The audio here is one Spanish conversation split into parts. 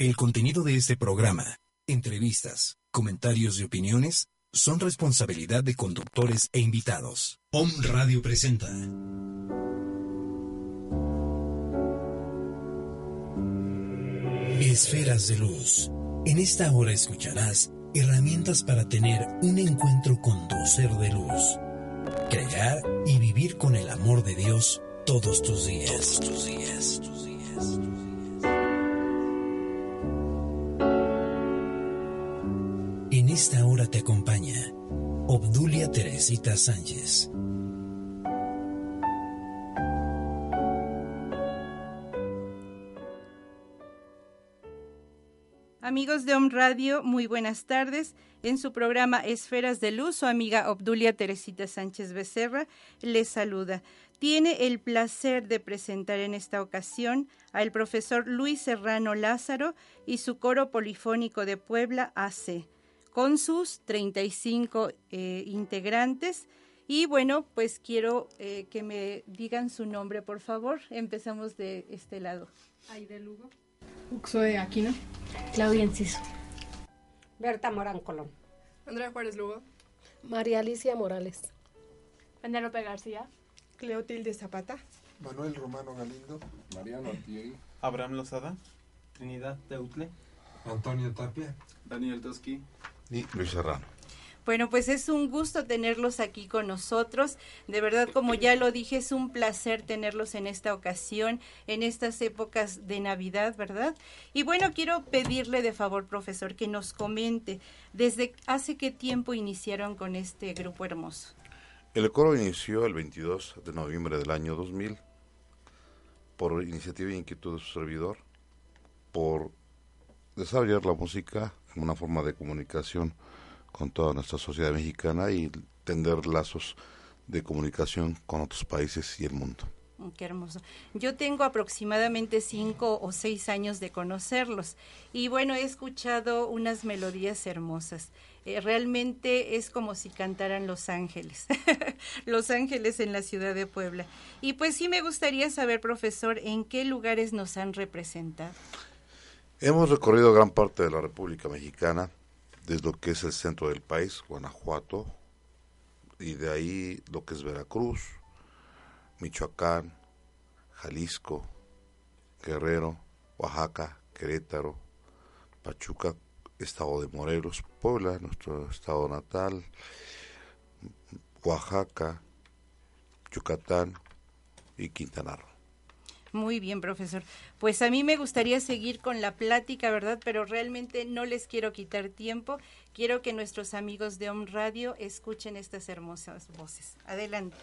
El contenido de este programa, entrevistas, comentarios y opiniones son responsabilidad de conductores e invitados. Om Radio presenta. Esferas de luz. En esta hora escucharás herramientas para tener un encuentro con tu ser de luz. Crear y vivir con el amor de Dios todos tus días. Tus días. Tus días. En esta hora te acompaña Obdulia Teresita Sánchez. Amigos de Om Radio, muy buenas tardes. En su programa Esferas de Luz, su amiga Obdulia Teresita Sánchez Becerra les saluda. Tiene el placer de presentar en esta ocasión al profesor Luis Serrano Lázaro y su coro polifónico de Puebla AC, con sus 35 eh, integrantes. Y bueno, pues quiero eh, que me digan su nombre, por favor. Empezamos de este lado. Aide Lugo. Uxoe Aquino. Claudia Enciso. Berta Morán Colón. Andrea Juárez Lugo. María Alicia Morales. Penélope García. Cleotilde Zapata. Manuel Romano Galindo. Mariano Artieri. Abraham Lozada. Trinidad Teutle. Antonio Tapia. Daniel Toski. Y Luis Serrano. Bueno, pues es un gusto tenerlos aquí con nosotros. De verdad, como ya lo dije, es un placer tenerlos en esta ocasión, en estas épocas de Navidad, ¿verdad? Y bueno, quiero pedirle de favor, profesor, que nos comente desde hace qué tiempo iniciaron con este grupo hermoso. El coro inició el 22 de noviembre del año 2000 por iniciativa e inquietud de su servidor, por desarrollar la música una forma de comunicación con toda nuestra sociedad mexicana y tender lazos de comunicación con otros países y el mundo. Mm, Qué hermoso. Yo tengo aproximadamente cinco o seis años de conocerlos y bueno, he escuchado unas melodías hermosas. Eh, realmente es como si cantaran Los Ángeles, Los Ángeles en la ciudad de Puebla. Y pues sí me gustaría saber, profesor, en qué lugares nos han representado. Hemos recorrido gran parte de la República Mexicana, desde lo que es el centro del país, Guanajuato, y de ahí lo que es Veracruz, Michoacán, Jalisco, Guerrero, Oaxaca, Querétaro, Pachuca, estado de Morelos, Puebla, nuestro estado natal, Oaxaca, Yucatán y Quintana Roo. Muy bien, profesor. Pues a mí me gustaría seguir con la plática, ¿verdad? Pero realmente no les quiero quitar tiempo. Quiero que nuestros amigos de Om Radio escuchen estas hermosas voces. Adelante.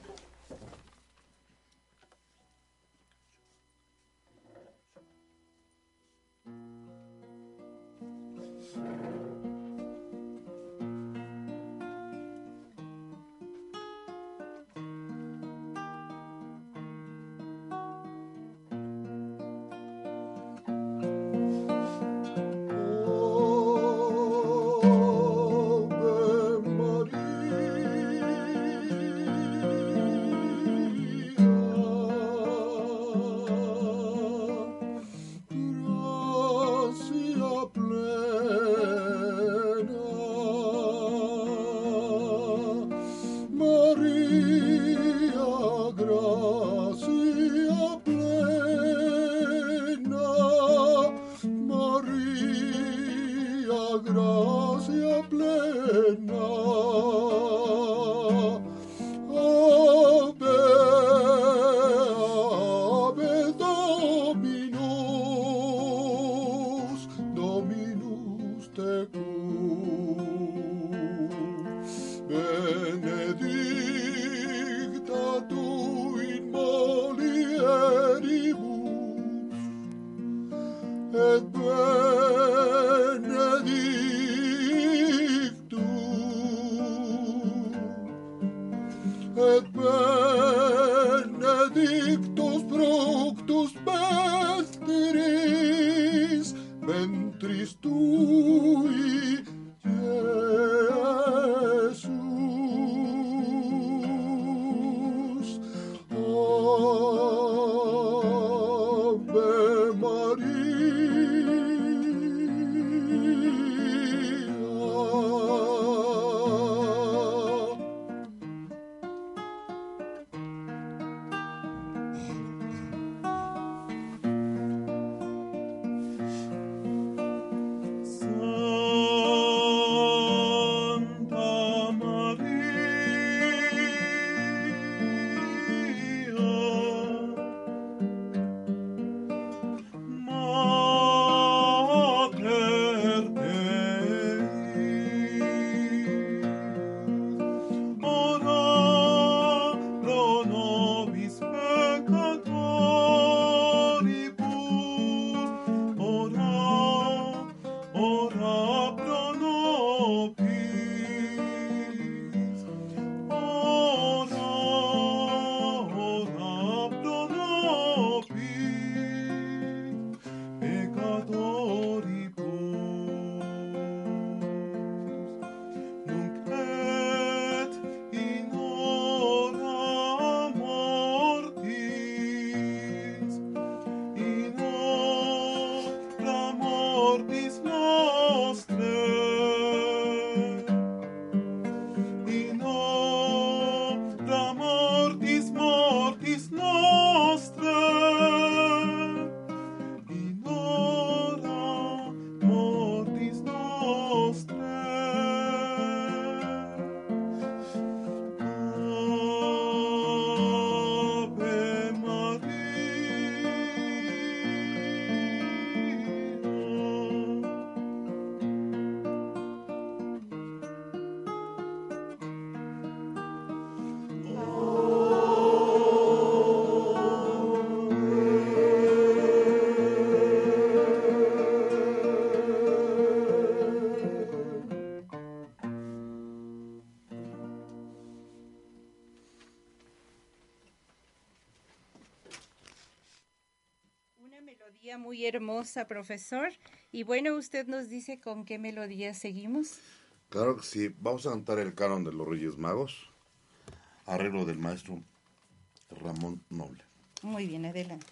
Hermosa, profesor. Y bueno, usted nos dice con qué melodía seguimos. Claro que sí, vamos a cantar el canon de los Reyes Magos, arreglo del maestro Ramón Noble. Muy bien, adelante.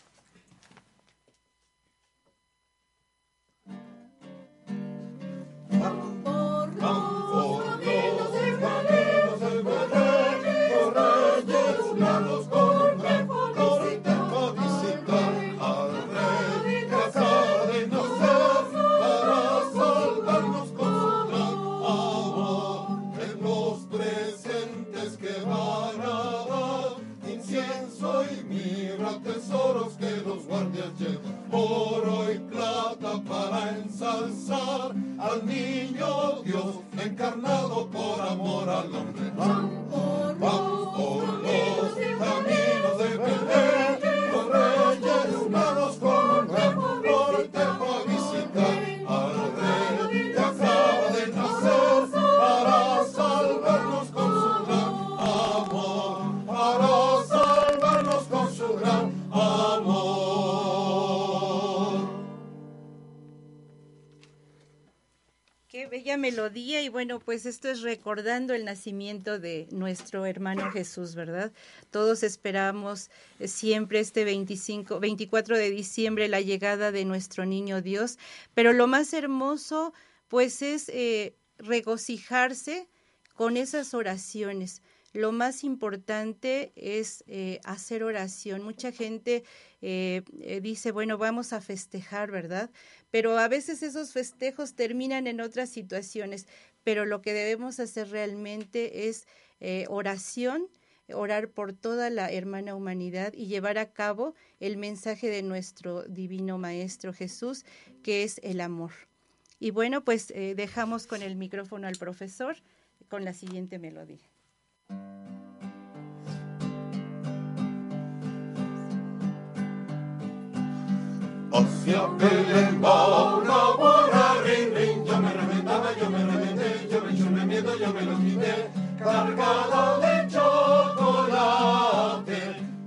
Y bueno, pues esto es recordando el nacimiento de nuestro hermano Jesús, ¿verdad? Todos esperamos eh, siempre este 25, 24 de diciembre la llegada de nuestro niño Dios, pero lo más hermoso pues es eh, regocijarse con esas oraciones. Lo más importante es eh, hacer oración. Mucha gente eh, eh, dice, bueno, vamos a festejar, ¿verdad? Pero a veces esos festejos terminan en otras situaciones, pero lo que debemos hacer realmente es oración, orar por toda la hermana humanidad y llevar a cabo el mensaje de nuestro divino Maestro Jesús, que es el amor. Y bueno, pues dejamos con el micrófono al profesor con la siguiente melodía. Belén va una buena rin, rin. Yo me reventaba, yo me reventé, yo me churré miedo, yo me lo quité. Cargada de chocolate,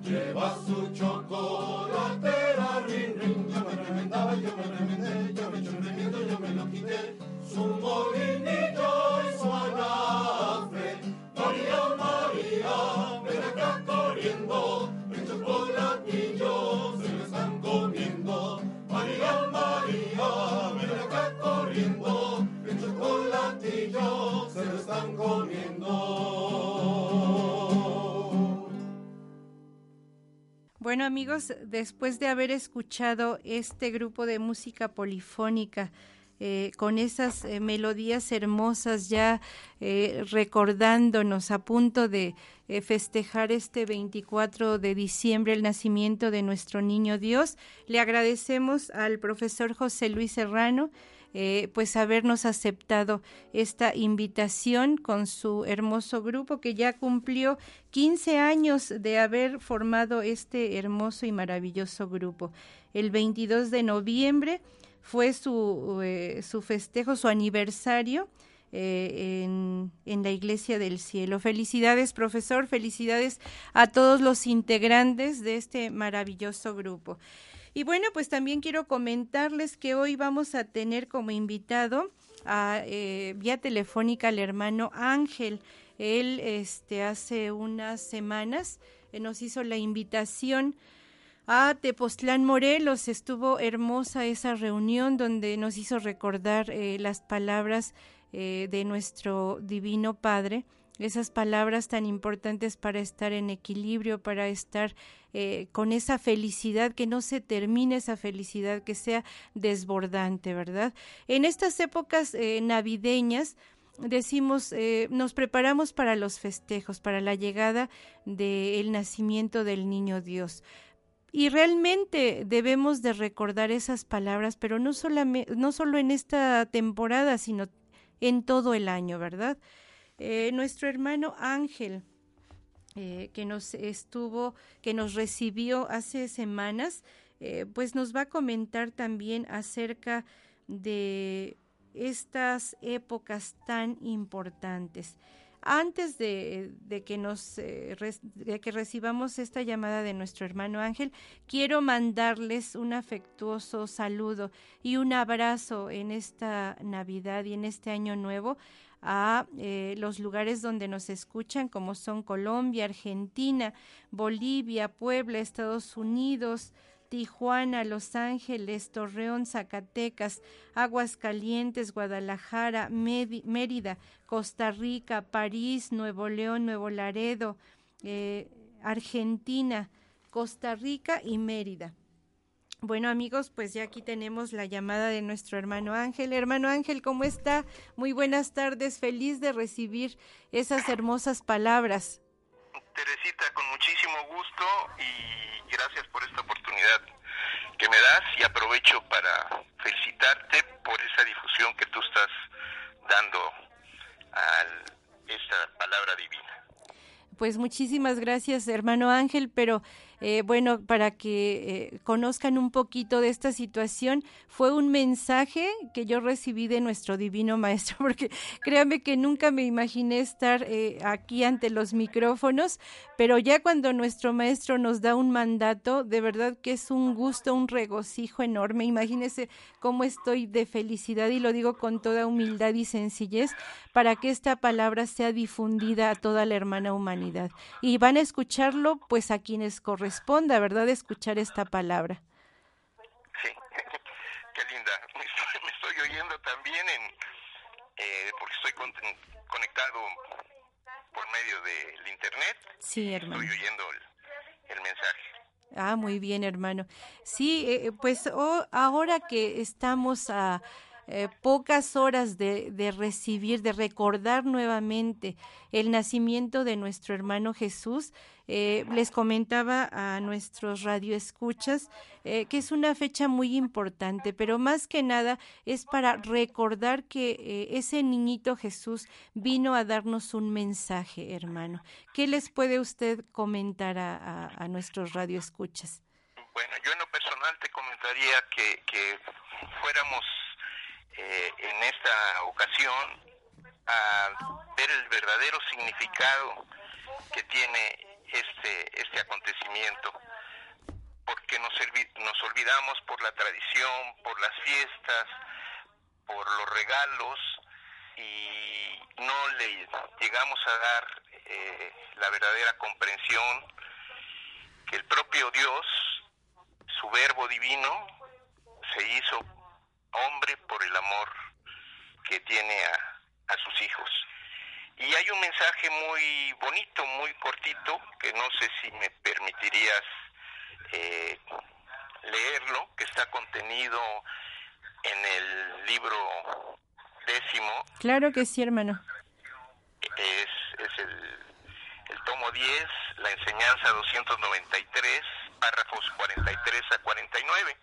lleva su chocolatera, rin, rin. Yo me reventaba, yo me reventé, yo me churré miedo, yo me lo quité. Su molinillo y su anafre. Se lo están comiendo. Bueno amigos, después de haber escuchado este grupo de música polifónica, eh, con esas eh, melodías hermosas ya eh, recordándonos a punto de festejar este 24 de diciembre el nacimiento de nuestro niño Dios. Le agradecemos al profesor José Luis Serrano eh, pues habernos aceptado esta invitación con su hermoso grupo que ya cumplió 15 años de haber formado este hermoso y maravilloso grupo. El 22 de noviembre fue su, eh, su festejo, su aniversario eh, en, en, la Iglesia del Cielo. Felicidades, profesor, felicidades a todos los integrantes de este maravilloso grupo. Y bueno, pues también quiero comentarles que hoy vamos a tener como invitado a eh, vía telefónica al hermano Ángel. Él este, hace unas semanas eh, nos hizo la invitación a Tepoztlán Morelos. Estuvo hermosa esa reunión donde nos hizo recordar eh, las palabras eh, de nuestro Divino Padre, esas palabras tan importantes para estar en equilibrio, para estar eh, con esa felicidad, que no se termine esa felicidad, que sea desbordante, ¿verdad? En estas épocas eh, navideñas, decimos, eh, nos preparamos para los festejos, para la llegada del nacimiento del niño Dios. Y realmente debemos de recordar esas palabras, pero no, solamente, no solo en esta temporada, sino en todo el año, ¿verdad? Nuestro hermano Ángel, eh, que nos estuvo, que nos recibió hace semanas, eh, pues nos va a comentar también acerca de estas épocas tan importantes. Antes de, que nos eh, de que recibamos esta llamada de nuestro hermano Ángel, quiero mandarles un afectuoso saludo y un abrazo en esta Navidad y en este año nuevo a eh, los lugares donde nos escuchan, como son Colombia, Argentina, Bolivia, Puebla, Estados Unidos, Tijuana, Los Ángeles, Torreón, Zacatecas, Aguascalientes, Guadalajara, Mérida, Costa Rica, París, Nuevo León, Nuevo Laredo, eh, Argentina, Costa Rica y Mérida. Bueno amigos, pues ya aquí tenemos la llamada de nuestro hermano Ángel. Hermano Ángel, ¿cómo está? Muy buenas tardes, feliz de recibir esas hermosas palabras. Teresita, con muchísimo gusto y gracias por esta oportunidad que me das y aprovecho para felicitarte por esa difusión que tú estás dando a esta palabra divina. Pues muchísimas gracias, hermano Ángel, pero eh, bueno, para que eh, conozcan un poquito de esta situación, fue un mensaje que yo recibí de nuestro divino maestro, porque créame que nunca me imaginé estar eh, aquí ante los micrófonos, pero ya cuando nuestro maestro nos da un mandato, de verdad que es un gusto, un regocijo enorme. Imagínense cómo estoy de felicidad y lo digo con toda humildad y sencillez para que esta palabra sea difundida a toda la hermana humanidad. Y van a escucharlo pues a quienes corresponden corresponda, ¿verdad?, escuchar esta palabra. Sí, qué linda. Me estoy, oyendo también en, eh, porque estoy conectado por medio del internet. Sí, hermano. Estoy oyendo el, mensaje. Ah, muy bien, hermano. Sí, eh, pues oh, ahora que estamos a eh, pocas horas de, de, recibir, de recordar nuevamente el nacimiento de nuestro hermano Jesús, eh, les comentaba a nuestros radioescuchas eh, que es una fecha muy importante, pero más que nada es para recordar que eh, ese niñito Jesús vino a darnos un mensaje, hermano. ¿Qué les puede usted comentar a, a, nuestros radioescuchas? Bueno, yo en lo personal te comentaría que, que fuéramos en esta ocasión a ver el verdadero significado que tiene este, este acontecimiento, porque nos, nos olvidamos por la tradición, por las fiestas, por los regalos y no le llegamos a dar eh, la verdadera comprensión que el propio Dios, su verbo divino, se hizo hombre por el amor que tiene a, a sus hijos. Y hay un mensaje muy bonito, muy cortito, que no sé si me permitirías eh, leerlo, que está contenido en el libro décimo. Claro que sí, hermano. Es, es el, el tomo 10, la enseñanza 293, párrafos 43 a 49.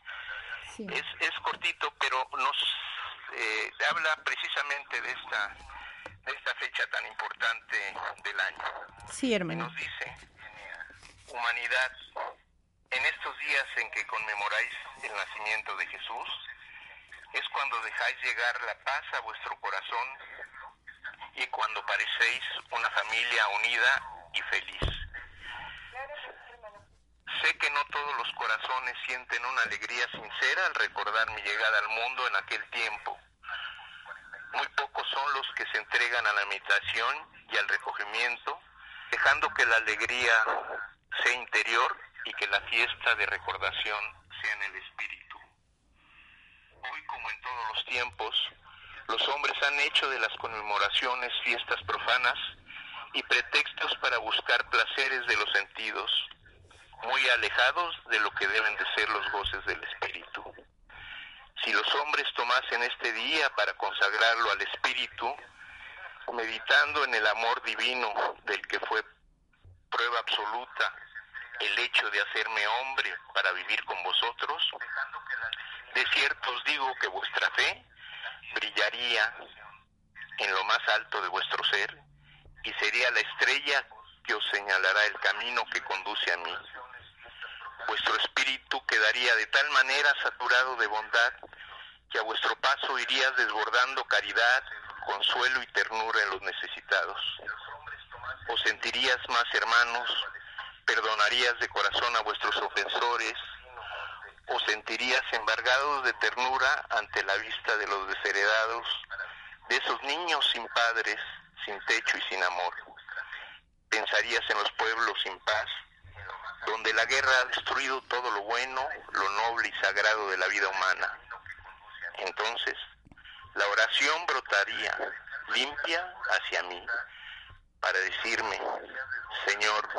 Es, es cortito, pero nos eh, habla precisamente de esta esta fecha tan importante del año. Sí, hermano. Nos dice, humanidad, en estos días en que conmemoráis el nacimiento de Jesús, es cuando dejáis llegar la paz a vuestro corazón y cuando parecéis una familia unida y feliz. Sé que no todos los corazones sienten una alegría sincera al recordar mi llegada al mundo en aquel tiempo muy pocos son los que se entregan a la meditación y al recogimiento, dejando que la alegría sea interior y que la fiesta de recordación sea en el espíritu. Hoy, como en todos los tiempos, los hombres han hecho de las conmemoraciones fiestas profanas y pretextos para buscar placeres de los sentidos, muy alejados de lo que deben de ser los goces del espíritu. Si los hombres tomasen este día para consagrarlo al Espíritu, meditando en el amor divino del que fue prueba absoluta el hecho de hacerme hombre para vivir con vosotros, de cierto os digo que vuestra fe brillaría en lo más alto de vuestro ser y sería la estrella que os señalará el camino que conduce a mí vuestro espíritu quedaría de tal manera saturado de bondad que a vuestro paso irías desbordando caridad, consuelo y ternura en los necesitados. ¿Os sentirías más hermanos? ¿Perdonarías de corazón a vuestros ofensores? ¿Os sentirías embargados de ternura ante la vista de los desheredados, de esos niños sin padres, sin techo y sin amor? ¿Pensarías en los pueblos sin paz, donde la guerra ha destruido todo lo bueno, lo noble y sagrado de la vida humana? Entonces, la oración brotaría limpia hacia mí para decirme, Señor,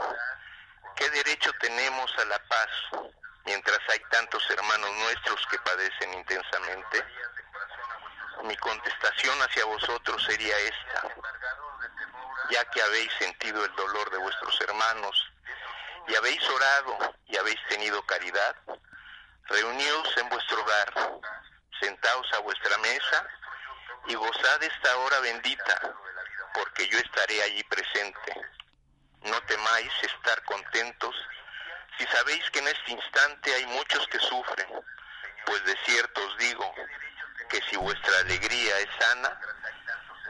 ¿qué derecho tenemos a la paz mientras hay tantos hermanos nuestros que padecen intensamente? Mi contestación hacia vosotros sería esta, ya que habéis sentido el dolor de vuestros hermanos y habéis orado y habéis tenido caridad, reuníos en vuestro hogar, sentaos a vuestra mesa y gozad esta hora bendita, porque yo estaré allí presente. No temáis estar contentos si sabéis que en este instante hay muchos que sufren, pues de cierto os digo que si vuestra alegría es sana,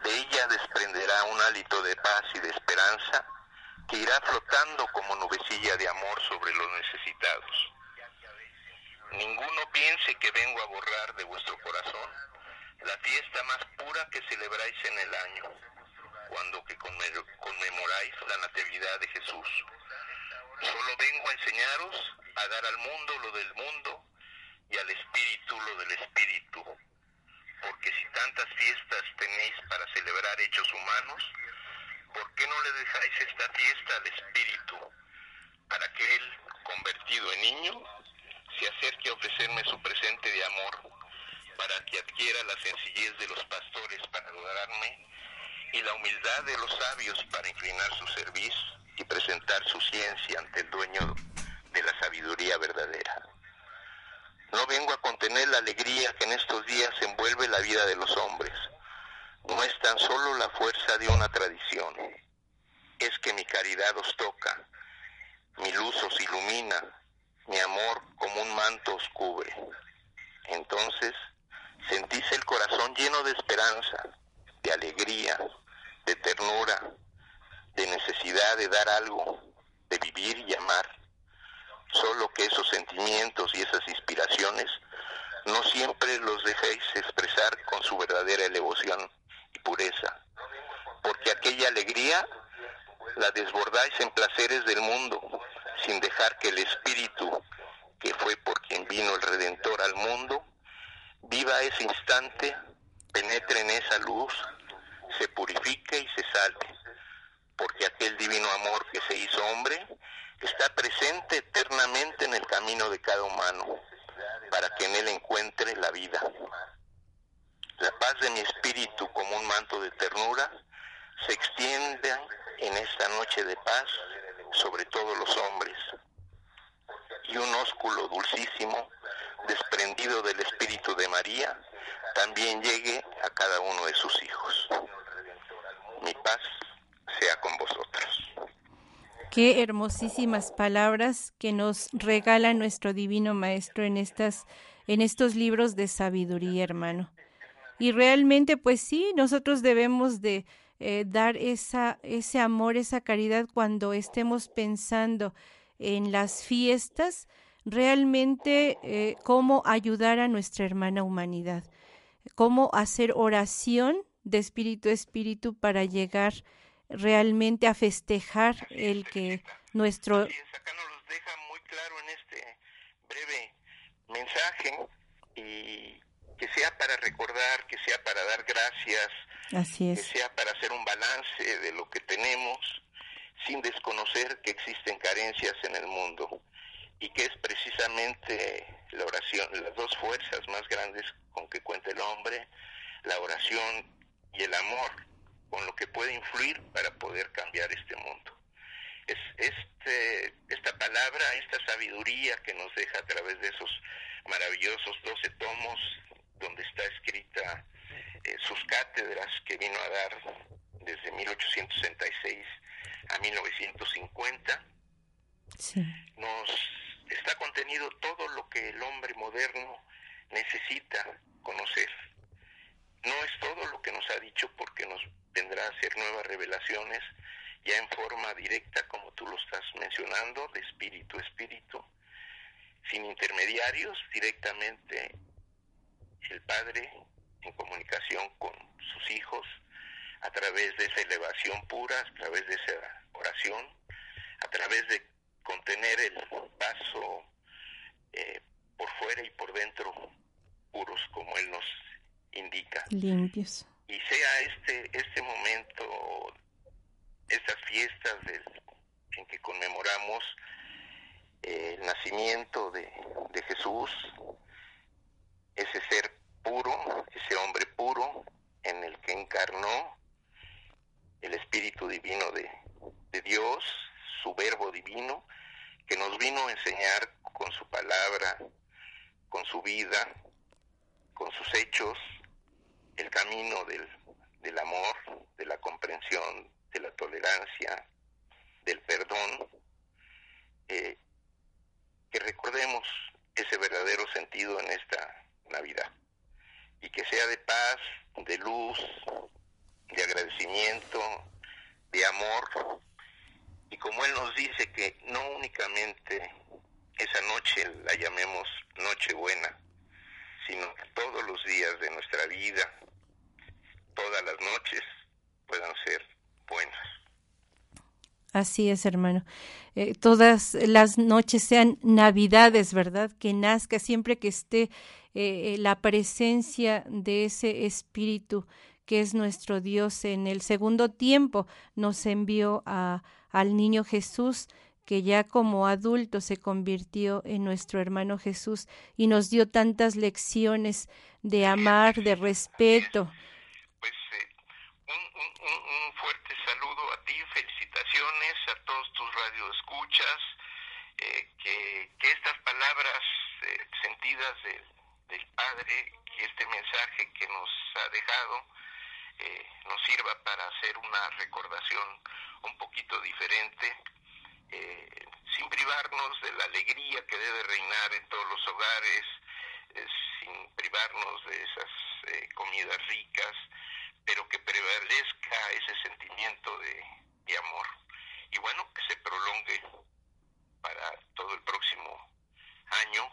de ella desprenderá un hálito de paz y de esperanza que irá flotando como nubecilla de amor sobre los necesitados. Ninguno piense que vengo a borrar de vuestro corazón la fiesta más pura que celebráis en el año, cuando que conmemoráis la Natividad de Jesús. Solo vengo a enseñaros a dar al mundo lo del mundo y al Espíritu lo del Espíritu, porque si tantas fiestas tenéis para celebrar hechos humanos, ¿por qué no le dejáis esta fiesta al Espíritu, para que Él, convertido en niño, se acerque a ofrecerme su presente de amor, para que adquiera la sencillez de los pastores para adorarme y la humildad de los sabios para inclinar su servicio y presentar su ciencia ante el dueño de la sabiduría verdadera. No vengo a contener la alegría que en estos días envuelve la vida de los hombres. No es tan solo la fuerza de una tradición, es que mi caridad os toca, mi luz os ilumina, mi amor como un manto os cubre. Entonces sentís el corazón lleno de esperanza, de alegría, de ternura, de necesidad de dar algo, de vivir y amar. Solo que esos sentimientos y esas inspiraciones no siempre los dejéis expresar con su verdadera elevación pureza, porque aquella alegría la desbordáis en placeres del mundo, sin dejar que el Espíritu, que fue por quien vino el Redentor al mundo, viva ese instante, penetre en esa luz, se purifique y se salte, porque aquel divino amor que se hizo hombre está presente eternamente en el camino de cada humano, para que en él encuentre la vida. La paz de mi espíritu como un manto de ternura se extiende en esta noche de paz sobre todos los hombres. Y un ósculo dulcísimo, desprendido del espíritu de María, también llegue a cada uno de sus hijos. Mi paz sea con vosotros. Qué hermosísimas palabras que nos regala nuestro divino maestro en estas en estos libros de sabiduría, hermano. Y realmente, pues sí, nosotros debemos de eh, dar esa, ese amor, esa caridad cuando estemos pensando en las fiestas, realmente eh, cómo ayudar a nuestra hermana humanidad, cómo hacer oración de espíritu a espíritu para llegar realmente a festejar el que nuestro... Acá nos los deja muy claro en este breve mensaje y que sea para recordar, que sea para dar gracias, Así es. que sea para hacer un balance de lo que tenemos sin desconocer que existen carencias en el mundo y que es precisamente la oración, las dos fuerzas más grandes con que cuenta el hombre, la oración y el amor con lo que puede influir para poder cambiar este mundo. Es este, esta palabra, esta sabiduría que nos deja a través de esos maravillosos doce tomos donde está escrita eh, sus cátedras que vino a dar desde 1866 a 1950, sí. nos está contenido todo lo que el hombre moderno necesita conocer. No es todo lo que nos ha dicho porque nos vendrá a hacer nuevas revelaciones ya en forma directa, como tú lo estás mencionando, de espíritu a espíritu, sin intermediarios, directamente el Padre en comunicación con sus hijos, a través de esa elevación pura, a través de esa oración, a través de contener el vaso eh, por fuera y por dentro puros como Él nos indica. Limpios. Y sea este, este momento, estas fiestas del, en que conmemoramos el nacimiento de, de Jesús, ese ser puro, ese hombre puro en el que encarnó el Espíritu Divino de, de Dios, su verbo divino, que nos vino a enseñar con su palabra, con su vida, con sus hechos, el camino del, del amor, de la comprensión, de la tolerancia, del perdón, eh, que recordemos ese verdadero sentido en esta Navidad y que sea de paz, de luz, de agradecimiento, de amor y como Él nos dice que no únicamente esa noche la llamemos noche buena, sino que todos los días de nuestra vida, todas las noches puedan ser buenas. Así es, hermano. Eh, todas las noches sean navidades, ¿verdad? Que nazca siempre que esté eh, la presencia de ese espíritu que es nuestro Dios en el segundo tiempo nos envió a, al niño Jesús que ya como adulto se convirtió en nuestro hermano Jesús y nos dio tantas lecciones de amar, de respeto. Pues eh, un, un, un, fuerte saludo a ti, felicitaciones a todos tus radioescuchas, eh, que, que estas palabras eh, sentidas de, del Padre y este mensaje que nos ha dejado eh, nos sirva para hacer una recordación un poquito diferente eh, sin privarnos de la alegría que debe reinar en todos los hogares, eh, sin privarnos de esas comidas ricas, pero que prevalezca ese sentimiento de, de, amor. Y bueno, que se prolongue para todo el próximo año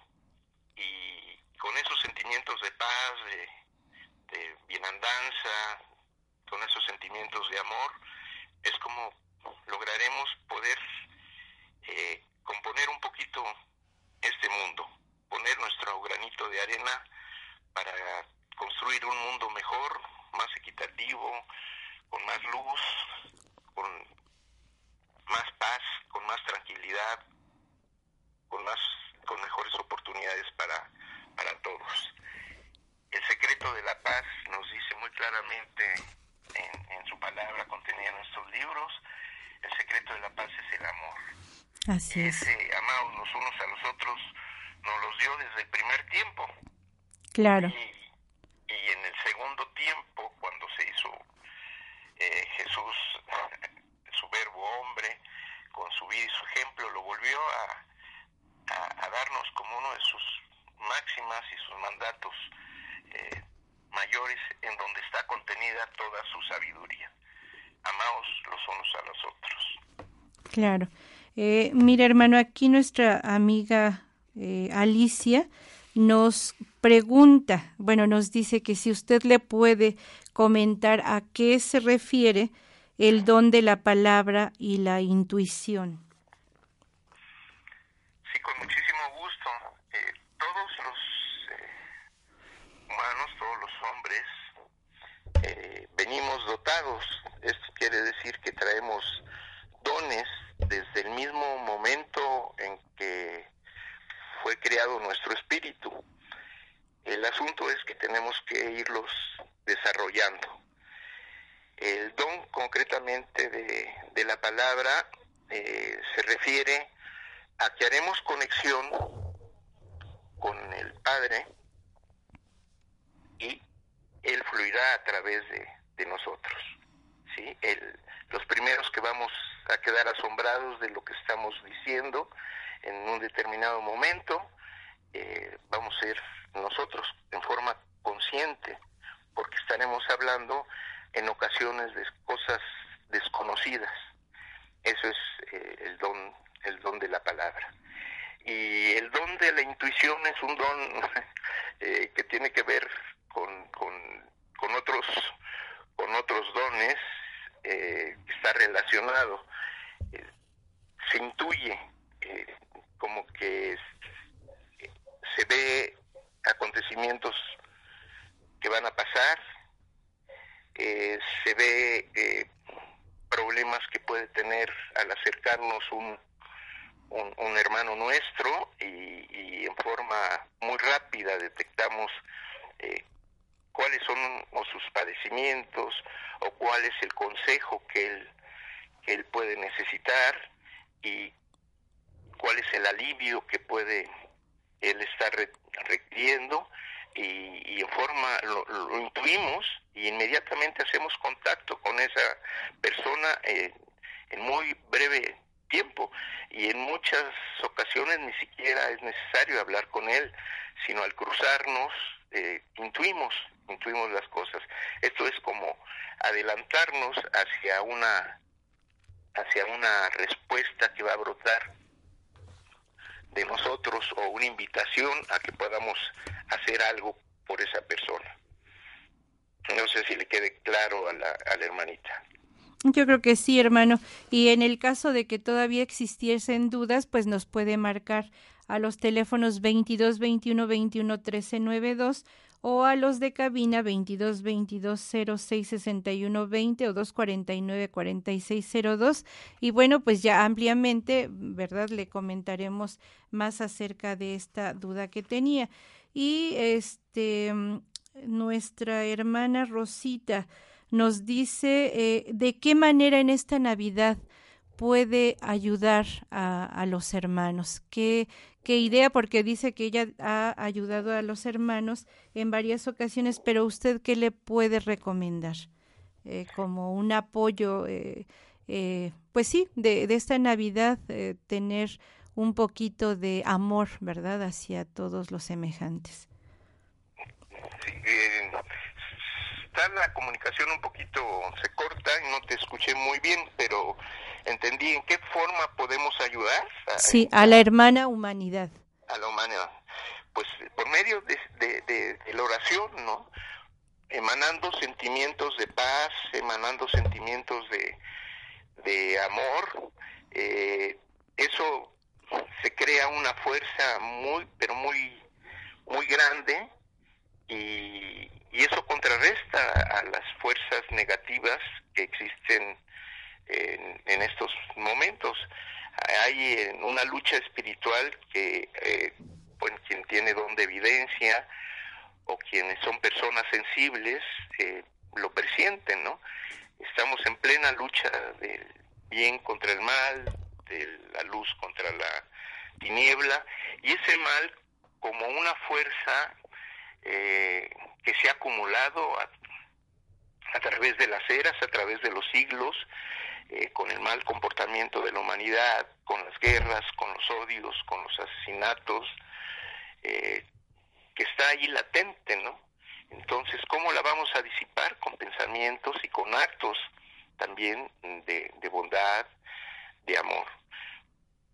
y con esos sentimientos de paz, de, de bienandanza, con esos sentimientos de amor, es como lograremos poder eh, componer un poquito este mundo, poner nuestro granito de arena para construir un mundo mejor, más equitativo, con más luz, con más paz, con más tranquilidad, con más con mejores oportunidades para, para todos. El secreto de la paz nos dice muy claramente en, en su palabra contenida en nuestros libros, el secreto de la paz es el amor. Así es. Ese amados los unos a los otros nos los dio desde el primer tiempo. Claro. Y, y en el segundo tiempo, cuando se hizo eh, Jesús, su verbo hombre, con su vida y su ejemplo, lo volvió a, a, a darnos como uno de sus máximas y sus mandatos eh, mayores en donde está contenida toda su sabiduría. Amaos los unos a los otros. Claro. Eh, mira, hermano, aquí nuestra amiga eh, Alicia nos pregunta, bueno, nos dice que si usted le puede comentar a qué se refiere el don de la palabra y la intuición. Sí, con muchísimo gusto. Eh, todos los eh, humanos, todos los hombres, eh, venimos dotados. Esto quiere decir que traemos dones desde el mismo momento en que fue creado nuestro espíritu. El asunto es que tenemos que irlos desarrollando. El don concretamente de, la palabra eh, se refiere a que haremos conexión con el Padre y Él fluirá a través de, nosotros. ¿sí? Los primeros que vamos a quedar asombrados de lo que estamos diciendo en un determinado momento, eh, vamos a ser nosotros en forma consciente, porque estaremos hablando en ocasiones de cosas desconocidas Eso es eh, el don, el don de la palabra. Y el don de la intuición es un don eh, que tiene que ver con, con, con, otros con otros dones eh, está relacionado se intuye como que se ve acontecimientos que van a pasar se ve problemas que puede tener al acercarnos un, un, hermano nuestro y, en forma muy rápida detectamos eh, cuáles son sus padecimientos o cuál es el consejo que él, que él puede necesitar y cuál es el alivio que puede él estar requiriendo y, en forma lo, intuimos y inmediatamente hacemos contacto con esa persona eh, en muy breve tiempo y en muchas ocasiones ni siquiera es necesario hablar con él, sino al cruzarnos eh, intuimos, intuimos las cosas. Esto es como adelantarnos hacia una hacia una respuesta que va a brotar de nosotros o una invitación a que podamos hacer algo por esa persona. No sé si le quede claro a la, a la hermanita. Yo creo que sí, hermano. Y en el caso de que todavía existiesen dudas, pues nos puede marcar a los teléfonos 22 21 21 13 92 o a los de cabina 22 22 06 61 20 o 249 46 02 y bueno pues ya ampliamente verdad le comentaremos más acerca de esta duda que tenía. Y este nuestra hermana Rosita nos dice eh, de qué manera en esta Navidad puede ayudar a, a los hermanos, qué, qué idea, porque dice que ella ha ayudado a los hermanos en varias ocasiones, pero usted qué le puede recomendar eh, como un apoyo, eh, eh, pues sí, de, de esta Navidad, eh, tener un poquito de amor, ¿verdad?, hacia todos los semejantes. Sí, eh, está la comunicación un poquito, se corta y no te escuché muy bien, pero entendí en qué forma podemos ayudar. A, sí, a la hermana humanidad. A la humanidad. Pues por medio de, de, de, de la oración, ¿no? Emanando sentimientos de paz, emanando sentimientos de, de amor, eh, eso se crea una fuerza muy, pero muy, muy grande y, y eso contrarresta a las fuerzas negativas que existen en, en estos momentos. Hay una lucha espiritual que, eh, bueno, quien tiene don de evidencia o quienes son personas sensibles eh, lo presienten, ¿no? Estamos en plena lucha del bien contra el mal, de la luz contra la tiniebla, y ese mal como una fuerza eh, que se ha acumulado a, través de las eras, a través de los siglos, eh, con el mal comportamiento de la humanidad, con las guerras, con los odios, con los asesinatos, eh, que está ahí latente, ¿no? Entonces, ¿cómo la vamos a disipar? Con pensamientos y con actos también de, de bondad, de amor.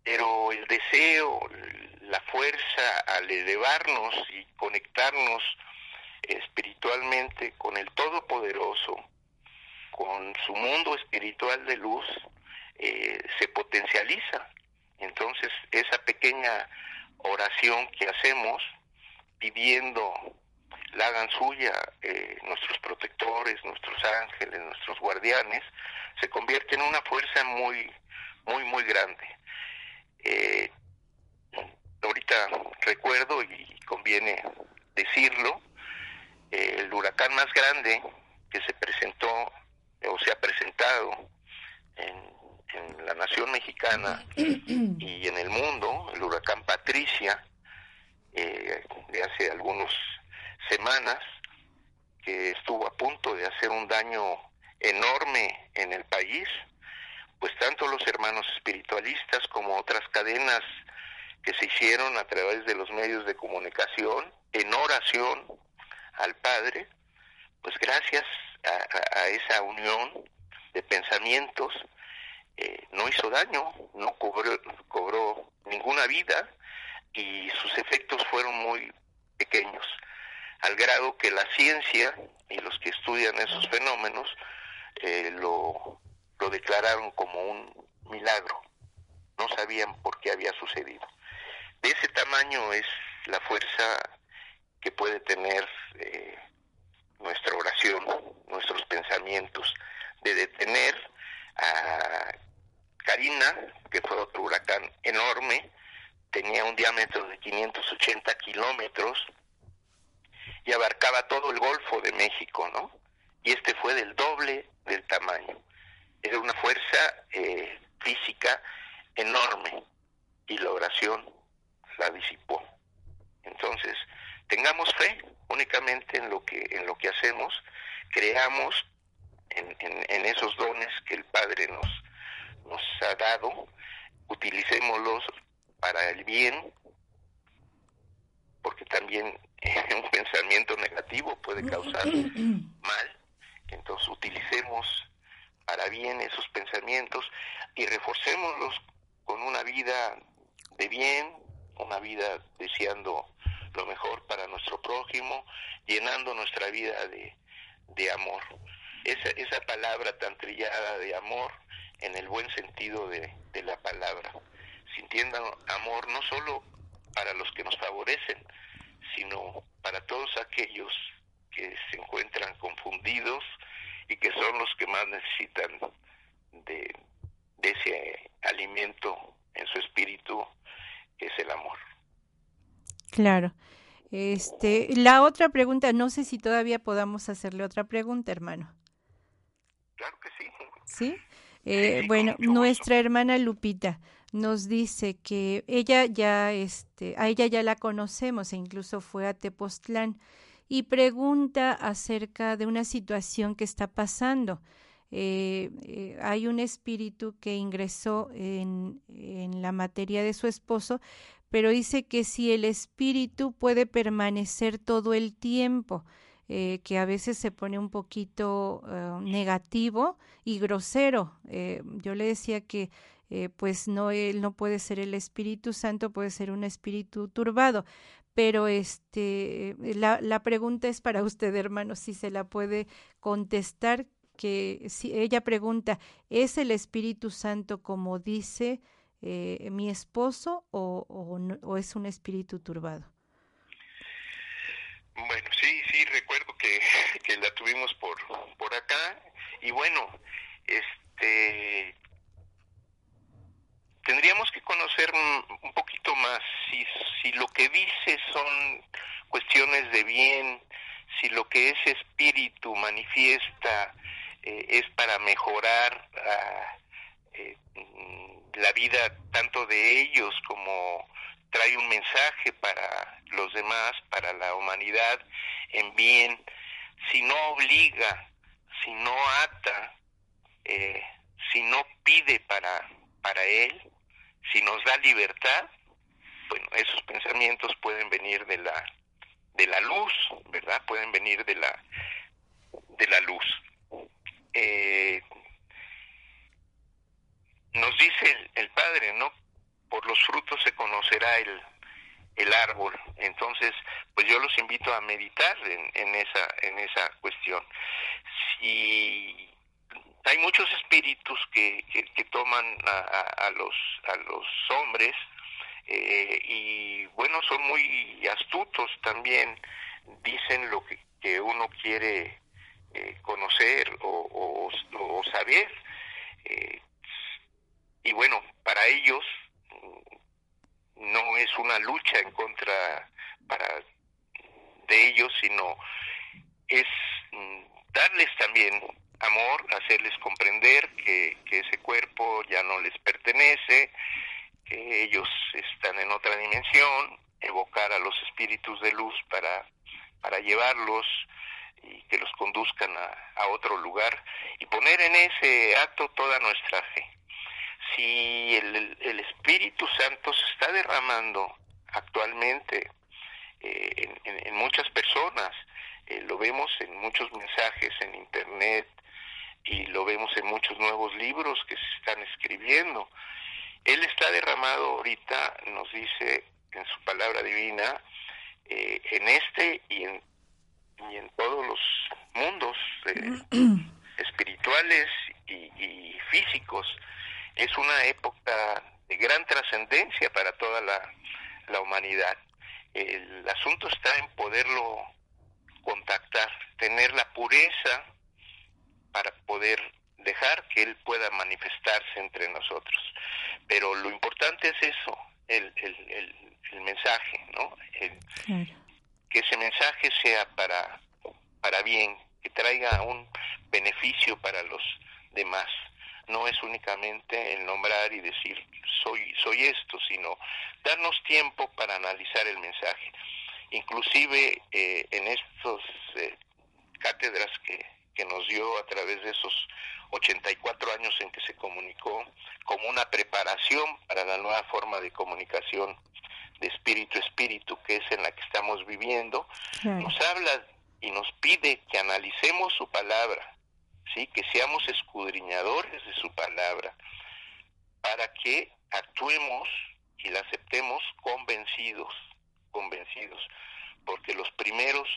Pero el deseo, la fuerza al elevarnos y conectarnos espiritualmente con el Todopoderoso, con su mundo espiritual de luz, eh, se potencializa. Entonces, esa pequeña oración que hacemos, pidiendo la hagan suya eh, nuestros protectores, nuestros ángeles, nuestros guardianes, se convierte en una fuerza muy, muy, muy grande. Eh, ahorita recuerdo y conviene decirlo, eh, el huracán más grande que se presentó o se ha presentado en, en la nación mexicana y en el mundo, el huracán Patricia, eh, de hace algunas semanas, que estuvo a punto de hacer un daño enorme en el país, pues tanto los hermanos espiritualistas como otras cadenas que se hicieron a través de los medios de comunicación en oración al Padre, pues gracias a, esa unión de pensamientos eh, no hizo daño, no cobró, cobró ninguna vida y sus efectos fueron muy pequeños, al grado que la ciencia y los que estudian esos fenómenos eh, lo, lo declararon como un milagro. No sabían por qué había sucedido. De ese tamaño es la fuerza que puede tener eh, nuestra oración, nuestros pensamientos, de detener a Karina, que fue otro huracán enorme, tenía un diámetro de 580 kilómetros y abarcaba todo el Golfo de México, ¿no? Y este fue del doble del tamaño. Era una fuerza eh, física enorme y la oración la disipó. Entonces, tengamos fe únicamente en lo que en lo que hacemos, creamos en, en, esos dones que el Padre nos nos ha dado, utilicémoslos para el bien, porque también un pensamiento negativo puede causar mal. Entonces utilicemos para bien esos pensamientos y reforcémoslos con una vida de bien, una vida deseando lo mejor para nuestro prójimo, llenando nuestra vida de, de amor. Esa, esa palabra tan trillada de amor en el buen sentido de, de la palabra, sintiendo amor no solo para los que nos favorecen, sino para todos aquellos que se encuentran confundidos y que son los que más necesitan de, de ese alimento en su espíritu, es el amor. Claro. Este, la otra pregunta, no sé si todavía podamos hacerle otra pregunta, hermano. Claro que sí. ¿Sí? Eh, bueno, nuestra hermana Lupita nos dice que ella ya, este, a ella ya la conocemos e incluso fue a Tepoztlán y pregunta acerca de una situación que está pasando. Eh, eh, hay un espíritu que ingresó en, en la materia de su esposo, pero dice que si el espíritu puede permanecer todo el tiempo, eh, que a veces se pone un poquito negativo y grosero. Yo le decía que pues no, él no puede ser el Espíritu Santo, puede ser un espíritu turbado. Pero este, la, la pregunta es para usted, hermano, si se la puede contestar, que si ella pregunta, ¿es el Espíritu Santo como dice eh, mi esposo o, o, o es un espíritu turbado? Bueno, sí, sí, recuerdo que, que la tuvimos por, por acá y bueno, este, tendríamos que conocer un, un poquito más si, si lo que dice son cuestiones de bien, si lo que ese espíritu manifiesta eh, es para mejorar eh, la vida tanto de ellos como trae un mensaje para los demás, para la humanidad en bien, si no obliga, si no ata, eh, si no pide para, para él, si nos da libertad, bueno, esos pensamientos pueden venir de la de la luz, ¿verdad? Pueden venir de la de la luz. Eh, nos dice el, Padre, ¿no? por los frutos se conocerá el, el árbol. Entonces, pues yo los invito a meditar en, en esa en esa cuestión. Si hay muchos espíritus que, que, toman a, a, los a los hombres eh, y bueno son muy astutos también dicen lo que uno quiere eh, conocer o, o, saber eh, y bueno para ellos no es una lucha en contra para de ellos, sino es darles también amor, hacerles comprender que, que ese cuerpo ya no les pertenece, que ellos están en otra dimensión, evocar a los espíritus de luz para, para llevarlos y que los conduzcan a, a otro lugar y poner en ese acto toda nuestra fe si el, el Espíritu Santo se está derramando actualmente eh, en, en, muchas personas, eh, lo vemos en muchos mensajes en Internet y lo vemos en muchos nuevos libros que se están escribiendo. Él está derramado ahorita, nos dice en su palabra divina, eh, en este y en, y en todos los mundos eh, espirituales y, y, físicos. Es una época de gran trascendencia para toda la, la humanidad. El asunto está en poderlo contactar, tener la pureza para poder dejar que Él pueda manifestarse entre nosotros. Pero lo importante es eso, el, el, el, el mensaje, ¿no? Que ese mensaje sea para, para bien, que traiga un beneficio para los demás. No es únicamente el nombrar y decir soy, soy esto, sino darnos tiempo para analizar el mensaje. Inclusive eh, en estos eh, cátedras que, que nos dio a través de esos 84 años en que se comunicó como una preparación para la nueva forma de comunicación de espíritu a espíritu que es en la que estamos viviendo, nos habla y nos pide que analicemos su palabra, sí, que seamos escudriñadores de su palabra, para que actuemos y la aceptemos convencidos, convencidos, porque los primeros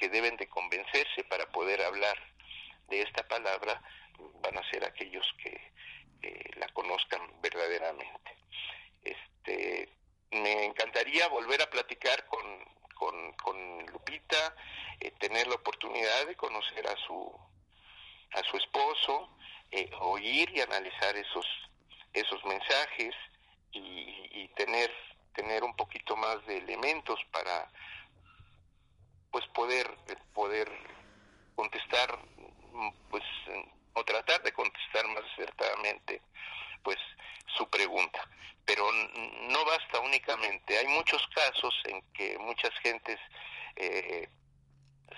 que deben de convencerse para poder hablar de esta palabra van a ser aquellos que la conozcan verdaderamente. Este, me encantaría volver a platicar con, con, con Lupita, eh, tener la oportunidad de conocer a su a su esposo, eh, oír y analizar esos esos mensajes y, y tener tener un poquito más de elementos para pues poder poder contestar pues o tratar de contestar más acertadamente pues su pregunta. Pero no basta únicamente. Hay muchos casos en que muchas gentes eh,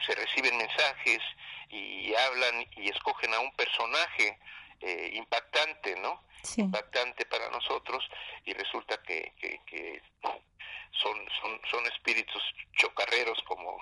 se reciben mensajes y hablan y escogen a un personaje eh, impactante no sí. impactante para nosotros y resulta que, que, que son, son, son espíritus chocarreros como,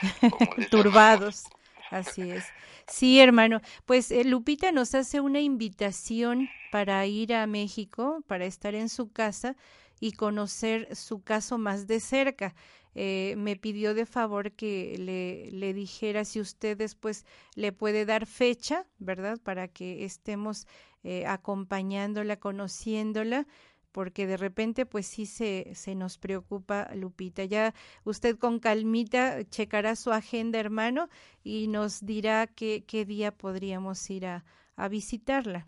como les turbados. Así es. Sí, hermano. Pues eh, Lupita nos hace una invitación para ir a México, para estar en su casa y conocer su caso más de cerca. Eh, me pidió de favor que le, le dijera si usted después le puede dar fecha, ¿verdad? Para que estemos eh, acompañándola, conociéndola porque de repente pues sí se, se nos preocupa Lupita. Ya usted con calmita checará su agenda, hermano, y nos dirá qué, qué día podríamos ir a, a visitarla.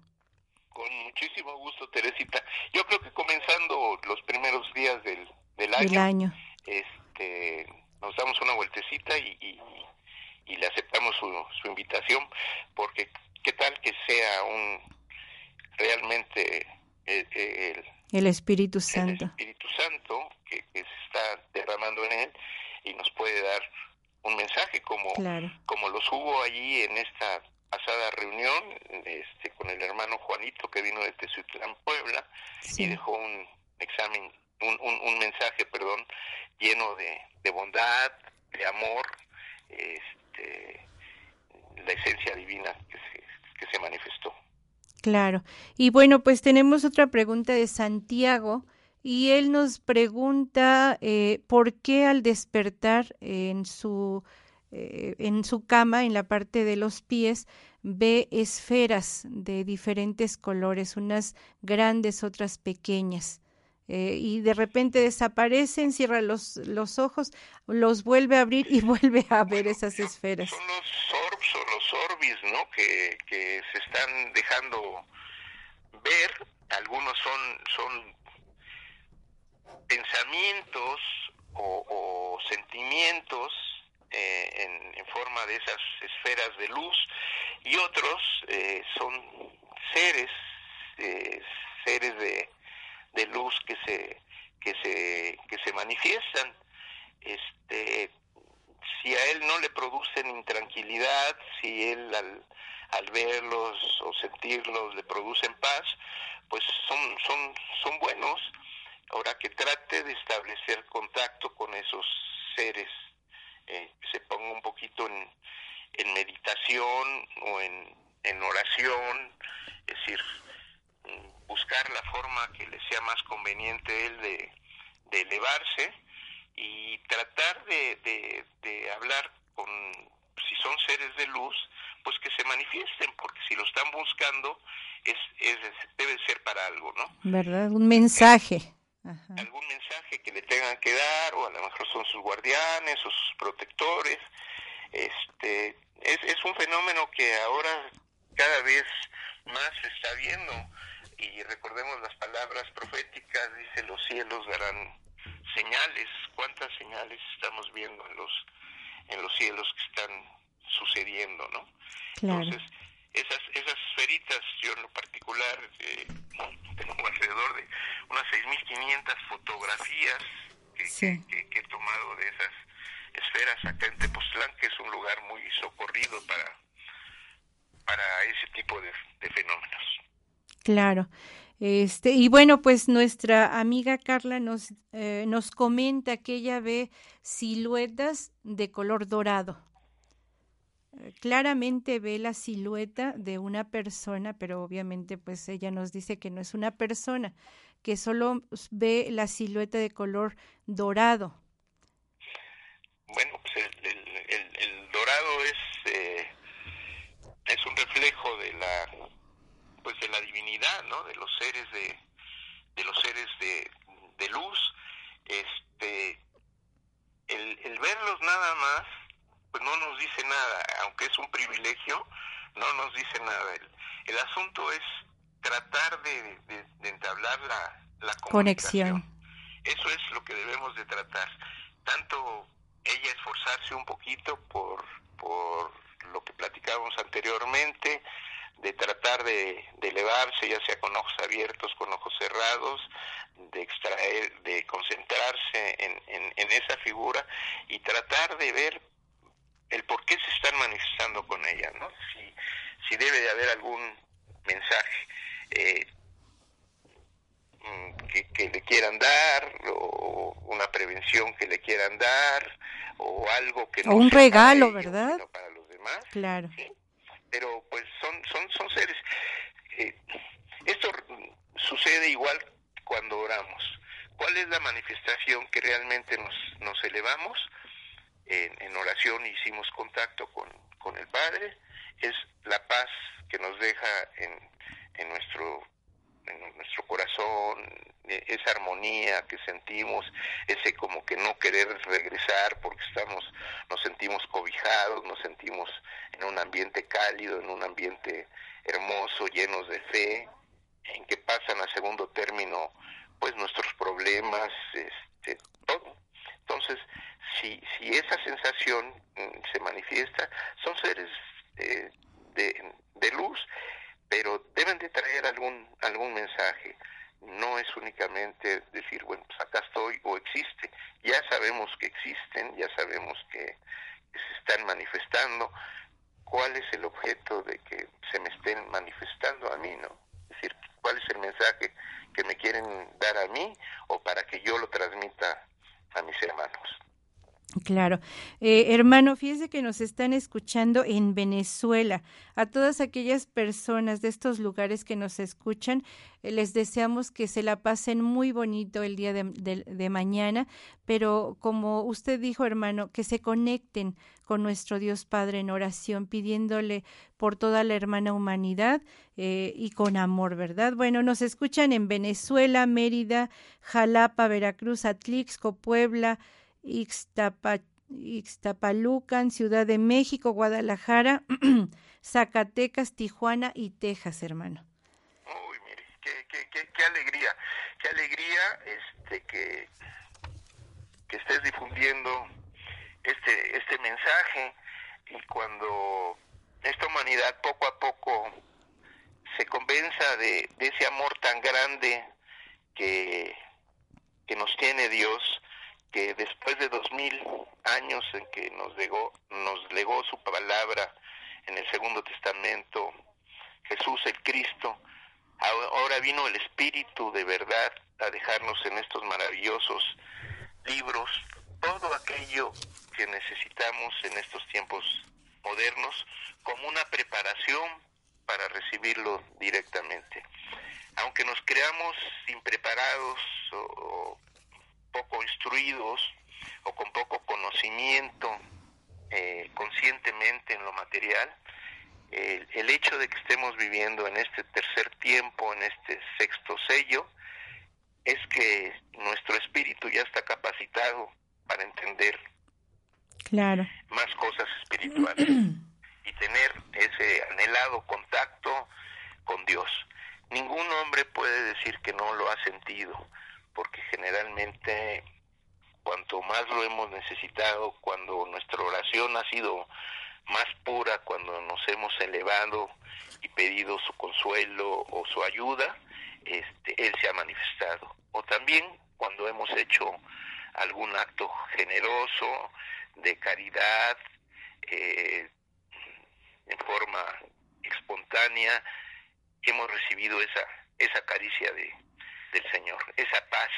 Con muchísimo gusto, Teresita. Yo creo que comenzando los primeros días del, del año, El año. este nos damos una vueltecita y, y, y le aceptamos su, su invitación, porque qué tal que sea un realmente el, el el Espíritu Santo. El Espíritu Santo que, que, se está derramando en él y nos puede dar un mensaje como, claro. como los hubo allí en esta pasada reunión este, con el hermano Juanito que vino de Tezuitlán, Puebla, sí. y dejó un examen, un, un, un mensaje, perdón, lleno de, de, bondad, de amor, este, la esencia divina que se, que se manifestó. Claro. Y bueno, pues tenemos otra pregunta de Santiago y él nos pregunta eh, por qué al despertar en su eh, en su cama, en la parte de los pies, ve esferas de diferentes colores, unas grandes, otras pequeñas. Eh, y de repente desaparecen, cierra los, los ojos, los vuelve a abrir y vuelve a ver esas esferas. Orbs los orbis, ¿no? Que, que se están dejando ver. Algunos son, son pensamientos o, o sentimientos eh, en, en, forma de esas esferas de luz y otros eh, son seres, eh, seres de, de luz que se que se que se manifiestan este si a él no le producen intranquilidad si él al, al verlos o sentirlos le producen paz pues son son son buenos. Ahora que trate de establecer contacto con esos seres eh, se ponga un poquito en, en meditación o en, en oración es decir mm, buscar la forma que le sea más conveniente él de, de elevarse y tratar de, de, de hablar con, si son seres de luz, pues que se manifiesten, porque si lo están buscando, es, es, debe ser para algo, ¿no? ¿Verdad? Un mensaje. Ajá. Algún mensaje que le tengan que dar, o a lo mejor son sus guardianes o sus protectores. Este, es, es un fenómeno que ahora cada vez más se está viendo y recordemos las palabras proféticas, dice los cielos darán señales, cuántas señales estamos viendo en los en los cielos que están sucediendo, ¿no? Claro. Entonces, esas esas esferitas, yo en lo particular eh, tengo alrededor de unas 6.500 fotografías que, sí. que, que, he tomado de esas esferas acá en Tepoztlán, que es un lugar muy socorrido para para ese tipo de, de fenómenos. Claro. Este, y bueno, pues nuestra amiga Carla nos, eh, nos comenta que ella ve siluetas de color dorado. Eh, claramente ve la silueta de una persona, pero obviamente pues ella nos dice que no es una persona, que solo ve la silueta de color dorado. Bueno, pues el, el, el, dorado es, eh, es un reflejo de la pues de la divinidad, ¿no? De los seres de, de los seres de, de luz, este, el, el verlos nada más, pues no nos dice nada, aunque es un privilegio, no nos dice nada. El, el asunto es tratar de, de, de entablar la, la conexión. Eso es lo que debemos de tratar. Tanto ella esforzarse un poquito por, por lo que platicábamos anteriormente, de tratar de, de, elevarse, ya sea con ojos abiertos, con ojos cerrados, de extraer, de concentrarse en, en, en, esa figura y tratar de ver el por qué se están manifestando con ella, ¿no? Si, si debe de haber algún mensaje eh, que, que le quieran dar, o una prevención que le quieran dar, o algo que no o un sea regalo, para ellos, ¿verdad? Sino para los demás. Claro. ¿sí? Pero pues son son son seres eh, esto sucede igual cuando oramos. Cuál es la manifestación que realmente nos nos elevamos en, en oración hicimos contacto con con el Padre. Es la paz que nos deja en en nuestro en nuestro corazón, esa armonía que sentimos, ese como que no querer regresar porque estamos, nos sentimos cobijados, nos sentimos en un ambiente cálido, en un ambiente hermoso, llenos de fe, en que pasan a segundo término pues nuestros problemas, este, todo. Entonces, si, si esa sensación se manifiesta, son seres eh, de, de luz pero deben de traer algún algún mensaje. No es únicamente decir bueno pues acá estoy o existe. Ya sabemos que existen ya sabemos que, se están manifestando. Cuál es el objeto de que se me estén manifestando a mí no es decir cuál es el mensaje que me quieren dar a mí o para que yo lo transmita a mis hermanos Claro. Eh, hermano, fíjese que nos están escuchando en Venezuela. A todas aquellas personas de estos lugares que nos escuchan, eh, les deseamos que se la pasen muy bonito el día de, mañana, pero como usted dijo, hermano, que se conecten con nuestro Dios Padre en oración, pidiéndole por toda la hermana humanidad eh, y con amor, ¿verdad? Bueno, nos escuchan en Venezuela, Mérida, Jalapa, Veracruz, Atlixco, Puebla, Ixtapa, Ixtapalucan, Ciudad de México, Guadalajara, Zacatecas, Tijuana y Texas, hermano. Uy, mire, qué, alegría, qué alegría este que, estés difundiendo este, este mensaje y cuando esta humanidad poco a poco se convenza de, ese amor tan grande que nos tiene Dios, que después de dos mil años en que nos legó, nos legó su palabra en el Segundo Testamento, Jesús el Cristo, ahora vino el Espíritu de verdad a dejarnos en estos maravillosos libros todo aquello que necesitamos en estos tiempos modernos como una preparación para recibirlo directamente. aunque nos creamos impreparados o, poco instruidos o con poco conocimiento eh, conscientemente en lo material, el hecho de que estemos viviendo en este tercer tiempo, en este sexto sello, es que nuestro espíritu ya está capacitado para entender claro. más cosas espirituales y tener ese anhelado contacto con Dios. Ningún hombre puede decir que no lo ha sentido, porque generalmente cuanto más lo hemos necesitado, cuando nuestra oración ha sido más pura, cuando nos hemos elevado y pedido su consuelo o su ayuda, este, Él se ha manifestado. O también cuando hemos hecho algún acto generoso, de caridad, eh, en forma espontánea, hemos recibido esa, esa caricia de, del Señor, esa paz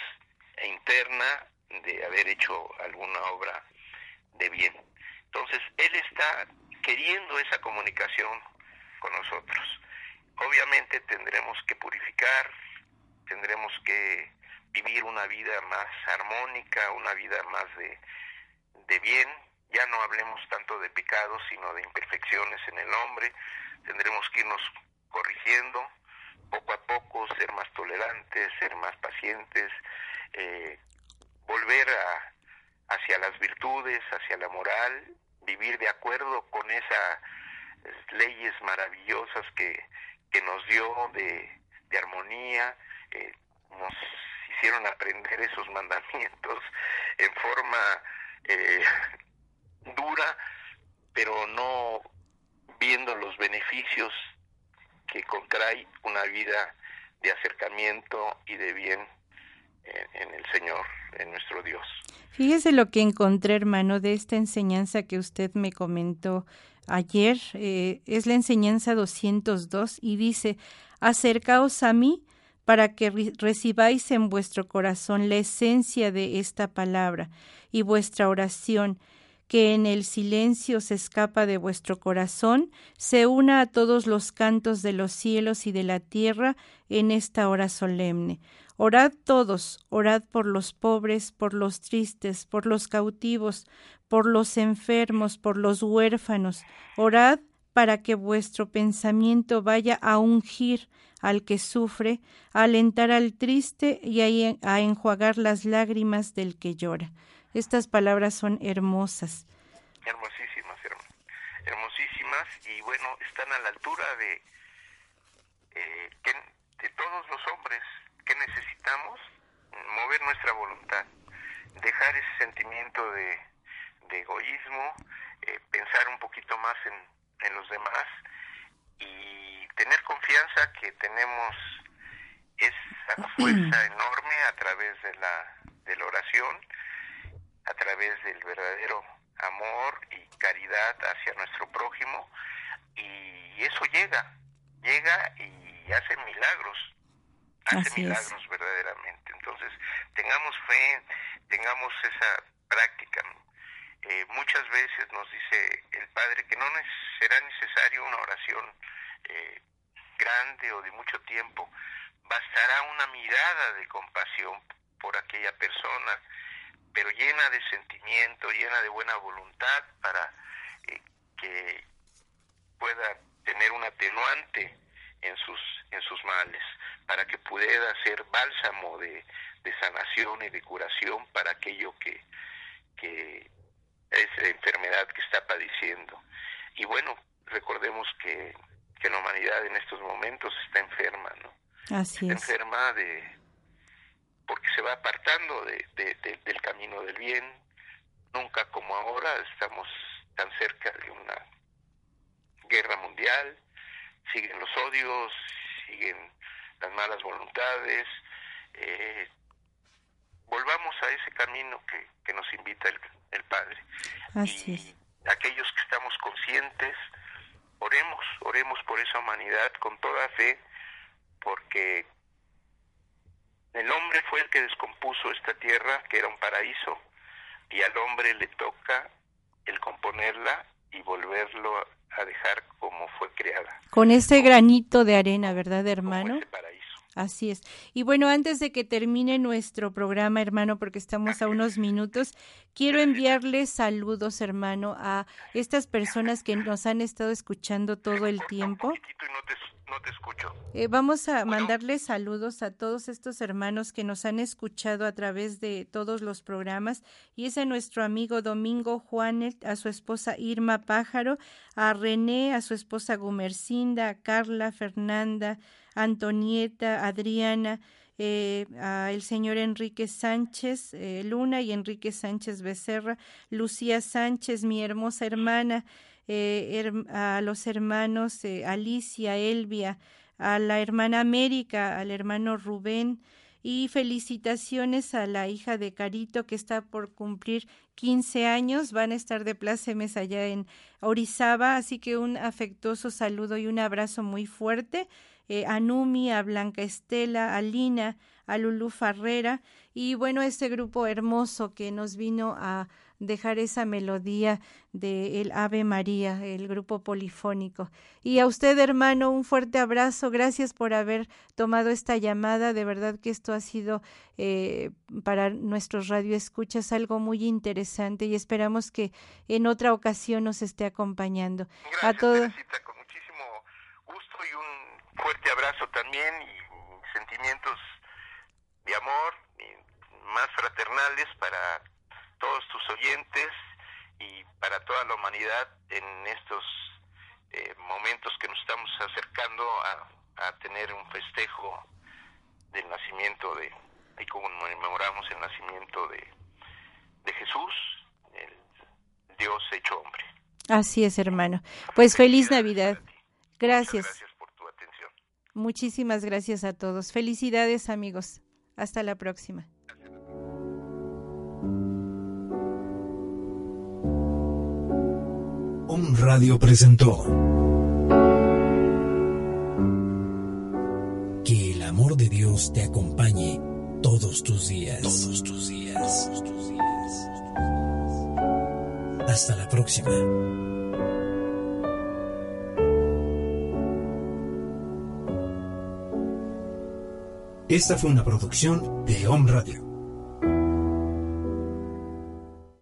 interna de haber hecho alguna obra de bien. Entonces, Él está queriendo esa comunicación con nosotros. Obviamente tendremos que purificar, tendremos que vivir una vida más armónica, una vida más de, de bien, ya no hablemos tanto de pecados, sino de imperfecciones en el hombre, tendremos que irnos corrigiendo poco a poco, ser más tolerantes, ser más pacientes, eh, volver a, hacia las virtudes, hacia la moral, vivir de acuerdo con esas leyes maravillosas que, que nos dio de, de armonía, eh, nos hicieron aprender esos mandamientos en forma eh, dura, pero no viendo los beneficios que contrae una vida de acercamiento y de bien en, el Señor, en nuestro Dios. Fíjese lo que encontré, hermano, de esta enseñanza que usted me comentó ayer. Eh, es la enseñanza 202 y dice, acercaos a mí para que recibáis en vuestro corazón la esencia de esta palabra y vuestra oración, que en el silencio se escapa de vuestro corazón, se una a todos los cantos de los cielos y de la tierra en esta hora solemne. Orad todos, orad por los pobres, por los tristes, por los cautivos, por los enfermos, por los huérfanos. Orad para que vuestro pensamiento vaya a ungir al que sufre, a alentar al triste y a, enjuagar las lágrimas del que llora. Estas palabras son hermosas. Hermosísimas, hermosísimas y bueno, están a la altura de, eh, de todos los hombres que necesitamos mover nuestra voluntad, dejar ese sentimiento de, egoísmo, eh, pensar un poquito más en, en los demás y tener confianza que tenemos esa fuerza enorme a través de la, de la oración, a través del verdadero amor y caridad hacia nuestro prójimo y eso llega, llega y hace milagros, hace milagros verdaderamente. Entonces, tengamos fe, tengamos esa práctica, eh, muchas veces nos dice el Padre que no será necesario una oración eh, grande o de mucho tiempo, bastará una mirada de compasión por aquella persona, pero llena de sentimiento, llena de buena voluntad para eh, que pueda tener un atenuante en sus, en sus males, para que pueda ser bálsamo de, de sanación y de curación para aquello que, que esa enfermedad que está padeciendo. Y bueno, recordemos que, que la humanidad en estos momentos está enferma, ¿no? Así está enferma de porque se va apartando de, del camino del bien. Nunca como ahora estamos tan cerca de una guerra mundial. Siguen los odios, siguen las malas voluntades. Eh, volvamos a ese camino que, que nos invita el, el Padre. Así y aquellos que estamos conscientes, oremos, oremos por esa humanidad con toda fe, porque el hombre fue el que descompuso esta tierra, que era un paraíso, y al hombre le toca el componerla y volverlo a dejar como fue creada. Con ese granito de arena, ¿verdad, hermano? paraíso. Así es. Y bueno, antes de que termine nuestro programa, hermano, porque estamos a unos minutos, quiero enviarles saludos, hermano, a estas personas que nos han estado escuchando todo el tiempo. No te escucho. Eh, vamos a mandarles saludos a todos estos hermanos que nos han escuchado a través de todos los programas y es a nuestro amigo Domingo Juanet, a su esposa Irma Pájaro, a René, a su esposa Gumercinda, a Carla, Fernanda, Antonieta, Adriana, eh, a el señor Enrique Sánchez eh, Luna y Enrique Sánchez Becerra, Lucía Sánchez, mi hermosa hermana, eh, a los hermanos eh, Alicia, Elvia, a la hermana América, al hermano Rubén y felicitaciones a la hija de Carito que está por cumplir 15 años, van a estar de plácemes allá en Orizaba, así que un afectuoso saludo y un abrazo muy fuerte eh, a Numi, a Blanca Estela, a Lina, a Lulú Farrera y bueno, este grupo hermoso que nos vino a dejar esa melodía de el Ave María, el grupo polifónico. Y a usted, hermano, un fuerte abrazo. Gracias por haber tomado esta llamada. De verdad que esto ha sido eh, para nuestros radioescuchas algo muy interesante y esperamos que en otra ocasión nos esté acompañando. Gracias, a todos. con muchísimo gusto y un fuerte abrazo también y sentimientos de amor más fraternales para todos tus oyentes y para toda la humanidad en estos eh, momentos que nos estamos acercando a, tener un festejo del nacimiento de, y conmemoramos el nacimiento de, de Jesús, el Dios hecho hombre. Así es, hermano. Pues feliz Navidad. Gracias. gracias por tu atención. Muchísimas gracias a todos. Felicidades, amigos. Hasta la próxima. Radio presentó Que el amor de Dios te acompañe todos tus días. Todos tus días. Todos tus días. Hasta la próxima. Esta fue una producción de Home Radio.